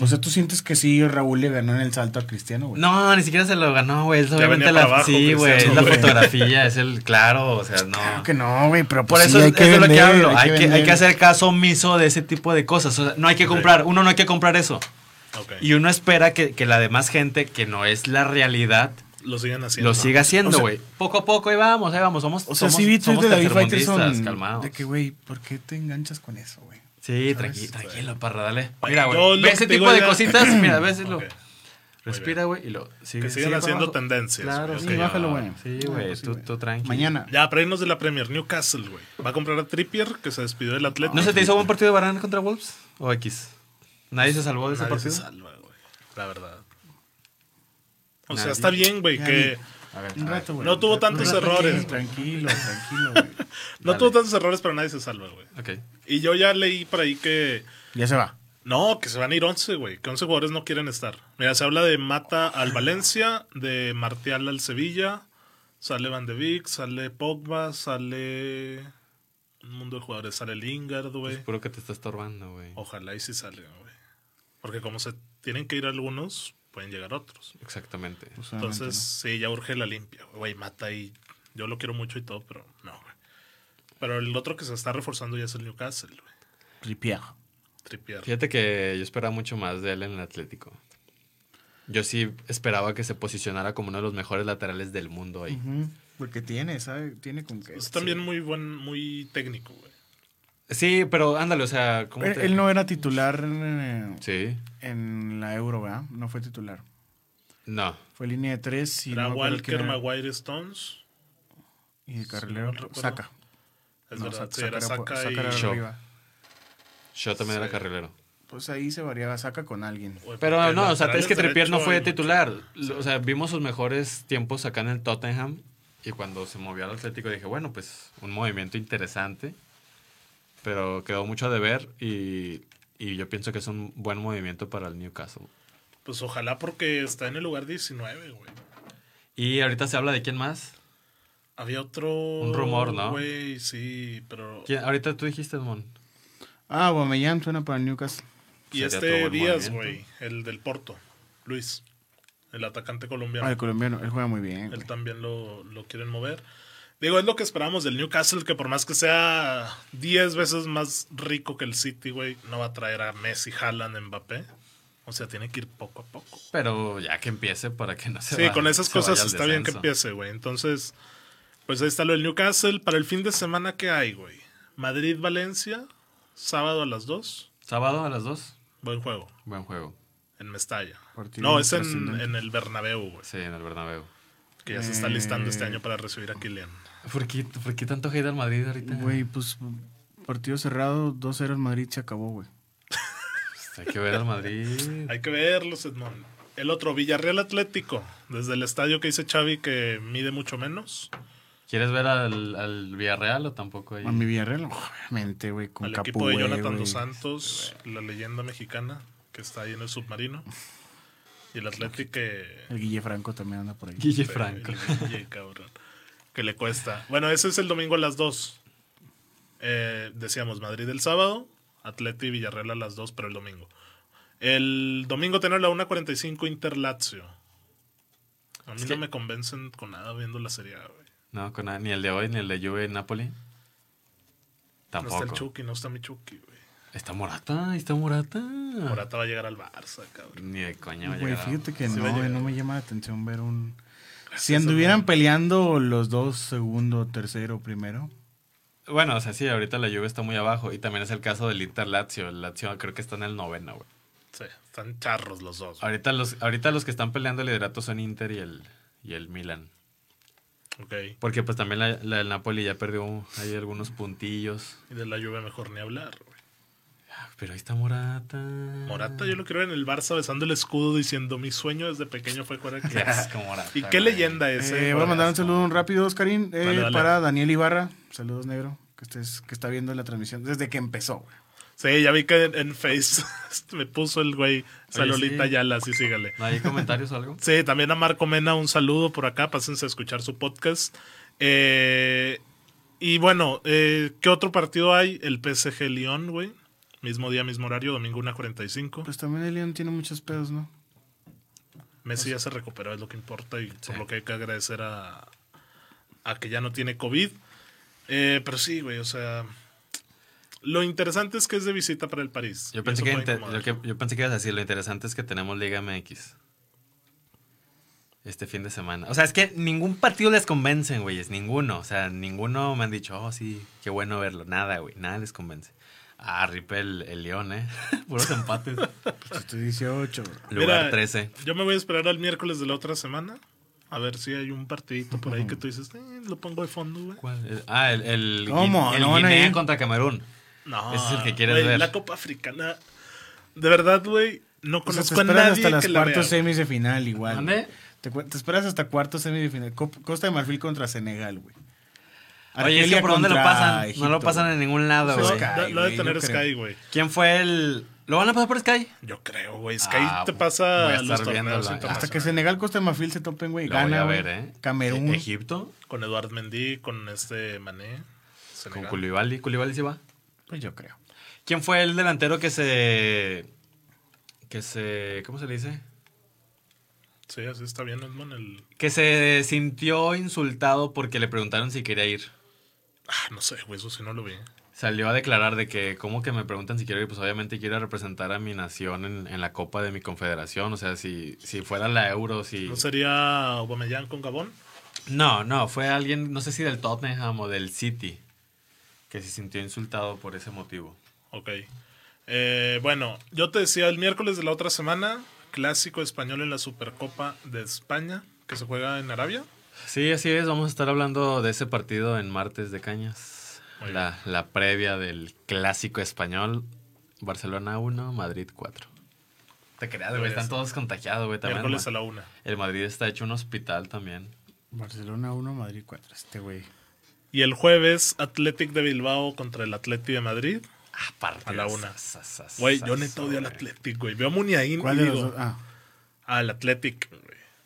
O sea, ¿tú sientes que sí Raúl le ganó en el salto a Cristiano, güey? No, ni siquiera se lo ganó, güey. Es obviamente la, abajo, sí, güey, es la fotografía, es el claro, o sea, no. Claro que no, güey, pero Por pues eso sí, es, hay que es de lo que hablo. Hay, que, hay vender. que hacer caso omiso de ese tipo de cosas. O sea, no hay que comprar, uno no hay que comprar eso. Y uno espera que, que la demás gente, que no es la realidad, Lo siguen haciendo. lo siga haciendo, O sea- güey. poco a poco, ahí vamos, ahí vamos. Somos, O sea, somos, sí vi somos de David tercermundistas, Faitelson calmados. de que, güey, ¿por qué te enganchas con eso, güey? Sí, ¿Sabes? tranqui- tranquilo, parra, dale. Mira, güey. Ve ese tipo de ya- cositas, mira, ves, lo- Ok. respira, güey, y lo sigue. Que sigan sigue haciendo tendencias, Claro, sí, Ok, Sí, bájalo, güey. Sí, güey, pues sí, tú, tú tranqui. Mañana. Ya, para irnos de la Premier, Newcastle, güey. Va a comprar a Trippier, que se despidió del Atlético. ¿No se te hizo buen partido de Barán contra Wolves? ¿O X? ¿Nadie se salvó de ese Nadie se partido? salva, güey. La verdad. O Nadie. sea, está bien, güey, que A ver, Un rato, güey. No tuvo tantos rato, errores. Tranquilo, <laughs> tranquilo, güey. No Dale. tuvo tantos errores, pero nadie se salva, güey. Ok. Y yo ya leí por ahí que. Ya se va. No, que se van a ir 11, güey. Que 11 jugadores no quieren estar. Mira, se habla de Mata al Valencia, de Martial al Sevilla, sale Van de Beek, sale Pogba, sale. Un mundo de jugadores. Sale Lingard, güey. Puro que te está estorbando, güey. Ojalá y sí salgan, güey. Porque como se tienen que ir algunos, pueden llegar otros. Exactamente. Pues, Entonces, sí, ya urge la limpia, güey. Mata y. Yo lo quiero mucho y todo, pero no, güey. Pero el otro que se está reforzando ya es el Newcastle, güey. ¿no? Trippier. Trippier. Fíjate que yo esperaba mucho más de él en el Atlético. Yo sí esperaba que se posicionara como uno de los mejores laterales del mundo ahí. Porque tiene, ¿sabe? Tiene con qué. Es también muy buen, muy técnico, güey. Sí, pero ándale, o sea, ¿cómo Él, te- él no era titular en, Sí, en la Euro, ¿verdad? No fue titular. no. Fue línea de tres y Era no Walker. Maguire, Stones. Y de carrilero. Saca. Es No, verdad, Sa- sí, era por- Saka y... Era arriba. Yo también Sí. era carrilero. Pues ahí se variaba, saca con alguien. Pero no, o sea, es que Trippier no fue titular. mucho. O sea, vimos sus mejores tiempos acá en el Tottenham. Y cuando se movió al Atlético dije, bueno, pues un movimiento interesante. Pero quedó mucho a deber y, y yo pienso que es un buen movimiento para el Newcastle. Pues ojalá porque está en el lugar 19, güey. Y ahorita se habla de quién más. Había otro... Un rumor, ¿no? Güey, sí, pero... ¿Quién? Ahorita tú dijiste, Mon. Ah, Aubameyang suena para el Newcastle. Y este Díaz, güey, el del Porto, Luis, el atacante Ah, colombiano. el colombiano, él juega muy bien. Él güey. también lo, lo quieren mover. Digo, es lo que esperamos del Newcastle, que por más que sea 10 veces más rico que el City, güey, no va a traer a Messi, Haaland, Mbappé. O sea, tiene que ir poco a poco. Pero ya que empiece para que no se Sí, vaya- con esas cosas está bien que empiece, güey. Entonces, pues ahí está lo del Newcastle. Para el fin de semana, ¿qué hay, güey? Madrid-Valencia, sábado a las 2. ¿Sábado a las 2? Buen juego, Buen juego. en Mestalla. Partido No, es en, en el Bernabéu, güey. Sí, en el Bernabéu. Que ya se está listando este año para recibir a Kylian. ¿Por qué, por qué tanto hate al Madrid ahorita? Güey, pues partido cerrado, 2-0 en Madrid se acabó, güey. Pues hay que ver al Madrid. Hay que verlos, Edmond. El otro, Villarreal Atlético. Desde el estadio que dice Xavi que mide mucho menos. ¿Quieres ver al, al Villarreal o tampoco ahí? A mi Villarreal, obviamente, güey, con al Capu, equipo de Jonathan güey. dos Santos, la leyenda mexicana que está ahí en el submarino. Y el Atlético que... El Guille Franco también anda por ahí. Guille Sí, Franco. el Guille, cabrón. Que le cuesta. Bueno, ese es el domingo a las 2. Eh, decíamos Madrid el sábado, Atleti y Villarreal a las 2, pero el domingo. El domingo tenemos la 1.45 Inter Lazio. A mí Es no que- me convencen con nada viendo la serie, A, güey. No, con nada, ni el de hoy, ni el de Juve Napoli. No Tampoco. está el Chucky, no está mi Chucky, güey. Está Morata, ahí está Morata. Morata va a llegar al Barça, cabrón. Ni de coña va a Güey, llegar. fíjate que Sí no, va a güey, llegar. no me llama la atención ver un... Si Eso anduvieran no. peleando los dos, segundo, tercero, primero. Bueno, o sea, sí, ahorita la Juve está muy abajo. Y también es el caso del Inter Lazio. El Lazio creo que está en el noveno, güey. Sí, están charros los dos. güey. Ahorita los, ahorita los que están peleando el liderato son Inter y el, y el Milan. Ok. Porque pues también la, la del Napoli ya perdió ahí algunos puntillos. Y de la lluvia mejor ni hablar, güey. Pero ahí está Morata. Morata yo lo quiero ver en el Barça besando el escudo diciendo mi sueño desde pequeño fue jugar aquí. <laughs> Morata. ¿Y qué güey. leyenda es? Eh, eh, voy a mandar un saludo rápido, Oscarín, eh, para Daniel Ibarra. Saludos, negro, que, estés, que está viendo la transmisión desde que empezó, güey. Sí, ya vi que en, en Face <laughs> me puso el güey Salolita sí. Yala, así sígale. ¿No hay comentarios o algo? <laughs> Sí, también a Marco Mena un saludo por acá, pásense a escuchar su podcast. Eh, y bueno, eh, ¿qué otro partido hay? El PSG Lyon, güey. Mismo día, mismo horario, domingo 1.45. Pues también el León tiene muchos pedos, ¿no? Messi ya se recuperó, es lo que importa y por lo que hay que agradecer a, a que ya no tiene COVID. Eh, pero sí, güey, o sea, lo interesante es que es de visita para el París. Yo pensé, que, yo, que- yo pensé que ibas a decir, lo interesante es que tenemos Liga MX. Este fin de semana. O sea, es que ningún partido les convence, güeyes. Ninguno. O sea, ninguno me han dicho, oh, sí, qué bueno verlo. Nada, güey. Nada les convence. Ah, ripe el, el León, ¿eh? <laughs> Puros empates. Pues estoy 18, bro. Lugar Mira, 13. Yo me voy a esperar al miércoles de la otra semana. A ver si hay un partidito por ahí que tú dices, eh, lo pongo de fondo, güey. ¿Cuál? Ah, el, el, ¿Cómo? el ¿No Guinea contra Camerún. No, Ese es el que quieres güey, ver. La Copa Africana. De verdad, güey, no O sea, te conozco a esperas nadie hasta las que la vea. cuartos semis de final igual. ¿Dónde? Te, te esperas hasta cuarto semifinal. Co- Costa de Marfil contra Senegal, güey. Oye, es que ¿por dónde lo pasan? Egipto, no lo pasan en ningún lado, güey. Sky, Lo- de tener. Sky, güey. ¿Quién fue el...? ¿Lo van a pasar por Sky? Yo creo, güey. Sky Ah, te voy pasa a estar los torneos. Hasta que. Senegal, Costa de Marfil se topen, güey. Lo voy Gana, a ver, ¿eh? Camerún. ¿E- ¿Egipto? Con Eduard Mendy, con este Mané. Con. Koulibaly. ¿Koulibaly sí va? Pues yo creo. ¿Quién fue el delantero que se... que se... ¿cómo se le dice? Sí, así está bien, Edmond. El... Que se sintió insultado porque le preguntaron si quería ir. Ah, no sé, güey, eso sí no lo vi. Salió a declarar de que, ¿cómo que me preguntan si quiero ir? Pues obviamente quiero representar a mi nación en, en la Copa de mi confederación. O sea, si, si fuera la Euro, si... ¿No sería Aubameyang con Gabón? No, no, fue alguien, no sé si del Tottenham o del City, que se sintió insultado por ese motivo. Ok. Eh, bueno, yo te decía el miércoles de la otra semana, clásico español en la Supercopa de España, que se juega en Arabia. Sí, así es, vamos a estar hablando de ese partido en martes de Cañas. La, la previa del clásico español, Barcelona 1, Madrid 4. Te creas, güey, están todos contagiados, güey, también. Miércoles a la una. El Madrid está hecho un hospital también. Barcelona 1, Madrid 4. Este, güey. Y el jueves, Athletic de Bilbao contra el Atleti de Madrid. Ah. A la una. Güey, yo neta odio al. Athletic, güey. Veo a Muniain ¿Cuál y digo... Ah. Al Athletic.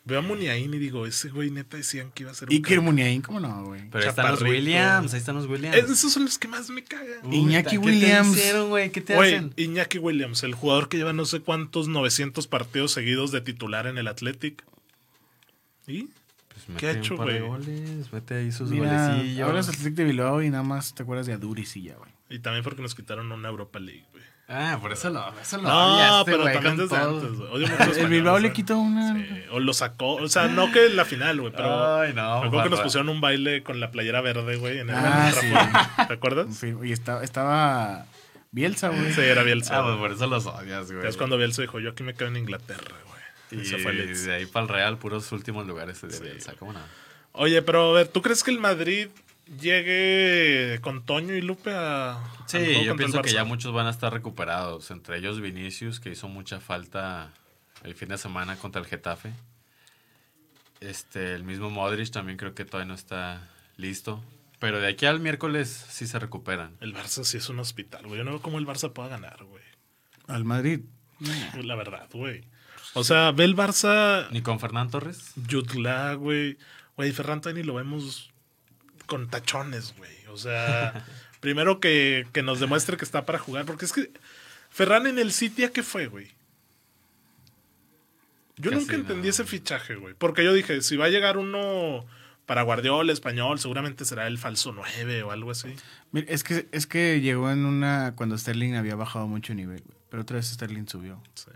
Veo a Muniain y digo, ese güey neta decían que iba a ser un Iker. Muniain, ¿cómo no, güey? Pero ahí están los. Williams, ahí están los Williams. Es- Esos son los que más me cagan. Uy, Iñaki ¿qué Williams. te hicieron, güey? ¿Qué te Güey, hacen? Iñaki Williams, el jugador que lleva no sé cuántos 900 partidos seguidos de titular en el Athletic. ¿Y? Pues ¿Qué ha un hecho, de güey? goles, mete ahí sus Mira, golecillos. hablas del Athletic de Bilbao y nada más te acuerdas de Aduris y ya, güey. Y también porque nos quitaron una Europa League, güey. Ah, por eso lo, eso lo No, odiaste, pero también desde todo. antes. güey. <laughs> El Bilbao le quitó una. Sí, o lo sacó, o sea, no que en la final, güey, pero Ay, no, me acuerdo que nos pusieron un baile con la playera verde, güey, en el Ah, en el sí. Trapón. ¿Te acuerdas? Fin, Y estaba, estaba Bielsa, güey. Sí, era Bielsa. Ah, pues por eso los odias, güey. es cuando Bielsa dijo, yo aquí me quedo en Inglaterra, güey. Y Y se fue Leeds. de ahí para el Real, puros últimos lugares de Bielsa, ¿cómo no? Oye, pero a ver, ¿tú crees que el Madrid llegue con Toño y Lupe a. Sí, yo pienso que ya muchos van a estar recuperados, entre ellos Vinicius, que hizo mucha falta el fin de semana contra el Getafe. Este, el mismo Modric también creo que todavía no está listo. Pero de aquí al miércoles sí se recuperan. El Barça sí es un hospital, güey. Yo no veo cómo el Barça pueda ganar, güey. Al Madrid. La verdad, güey. O sea, ve el Barça. Ni con Fernán Torres. Jutla, güey. Güey, Ferran Tani lo vemos con tachones, güey. O sea, <laughs> primero que, que nos demuestre que está para jugar. Porque es que Ferran en el City, ¿a qué fue, güey? Yo Casi nunca entendí nada. ese fichaje, güey. Porque yo dije, si va a llegar uno para Guardiola, español, seguramente será el falso 9 o algo así. Mira, es que, es que llegó en una. Cuando Sterling había bajado mucho nivel, güey. Pero otra vez Sterling subió. Sí.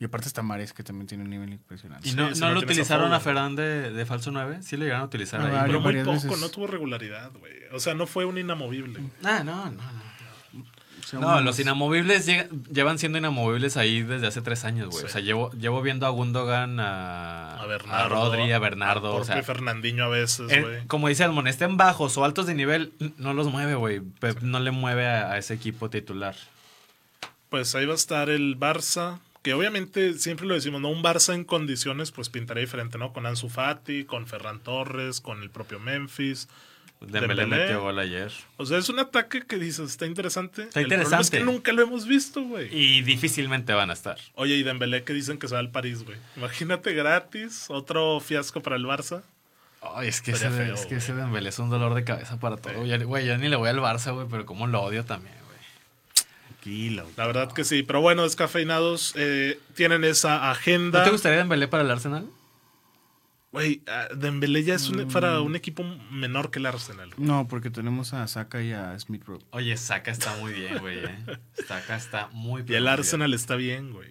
Y aparte está Mares, que también tiene un nivel impresionante. ¿Y no, Sí, no no lo utilizaron a. Ferran de, de falso 9? Sí le llegaron a utilizar Ah, ahí. Pero muy poco, veces. no tuvo regularidad, güey. O sea, no fue un inamovible. Ah, no, no, no. O sea, No, los inamovibles llega- llevan siendo inamovibles ahí desde hace tres años, güey. Sí. O sea, llevo, llevo viendo a Gundogan, a, A Bernardo. a Rodri, a Bernardo. a o sea, propio Fernandinho a veces, güey. como dice Almon, estén bajos o altos de nivel, no los mueve, güey. Pep no le mueve a, a ese equipo titular. Pues ahí va a estar el Barça, que obviamente siempre lo decimos, ¿no? Un Barça en condiciones pues pintaría diferente, ¿no? Con Ansu Fati, con Ferran Torres, con el propio Memphis. Dembélé Dembélé. metió gol ayer. O sea, es un ataque que dices, está interesante. Está El es interesante. que nunca lo hemos visto, güey. Y difícilmente van a estar. Oye, y Dembélé que dicen que se va al París, güey. Imagínate gratis, otro fiasco para el Barça. Ay, es que, ese, feo, es que ese Dembélé es un dolor de cabeza para todo. Ya- Güey, yo ni le voy al Barça, güey, pero como lo odio también. Tranquilo. La verdad que sí. Pero bueno, descafeinados eh, tienen esa agenda. ¿No te gustaría Dembélé para el Arsenal? Güey, ah, Dembélé ya es un- para un equipo menor que el Arsenal. güey. No, porque tenemos a Saka y a Smith Rowe. Oye, Saka está muy bien, güey, eh. Saka está muy Y pero el Arsenal está bien, güey.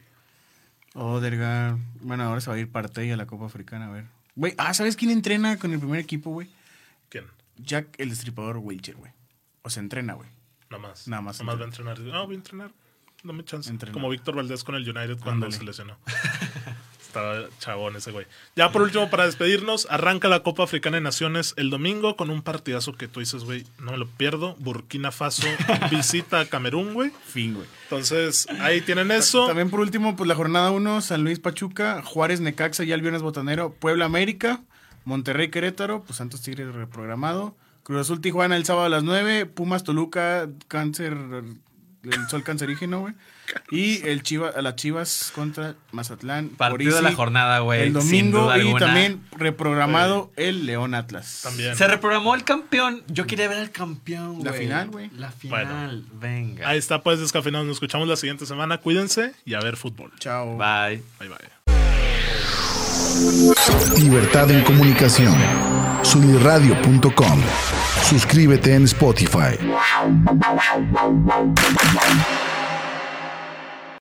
Odergaard. Bueno, ahora se va a ir Partey a la Copa Africana, a ver. Güey, ah, ¿sabes quién entrena con el primer equipo, güey? ¿Quién? Jack el Destripador Wilcher, güey. O se entrena, güey. Nada más. Nada más Nada más va a entrenar. No, voy a entrenar. Dame chance. Entrenar. Como Víctor Valdés con el United cuando Ándale. se lesionó. <laughs> Estaba chabón ese güey. Ya por último, para despedirnos, arranca la Copa Africana de Naciones el domingo con un partidazo que tú dices, güey, no me lo pierdo. Burkina Faso <laughs> visita a Camerún, güey. Fin, güey. Entonces, ahí tienen eso. También por último, pues la jornada 1, San Luis Pachuca, Juárez Necaxa ya el viernes botanero, Puebla América, Monterrey Querétaro, pues Santos Tigres reprogramado, Cruz Azul Tijuana el sábado a las 9, Pumas Toluca, Cáncer, el sol cancerígeno, güey. Y el Chiva, las Chivas contra Mazatlán. Partido de la jornada, güey. El sin domingo duda y alguna. también reprogramado el León Atlas. También. Se reprogramó el campeón. Yo quería ver al campeón, güey. La final, güey. La final. Venga. Ahí está, pues, descafeinados. Nos escuchamos la siguiente semana. Cuídense y a ver fútbol. Chao. Bye. Bye, bye. Libertad en comunicación. Sunirradio.com. Suscríbete en Spotify.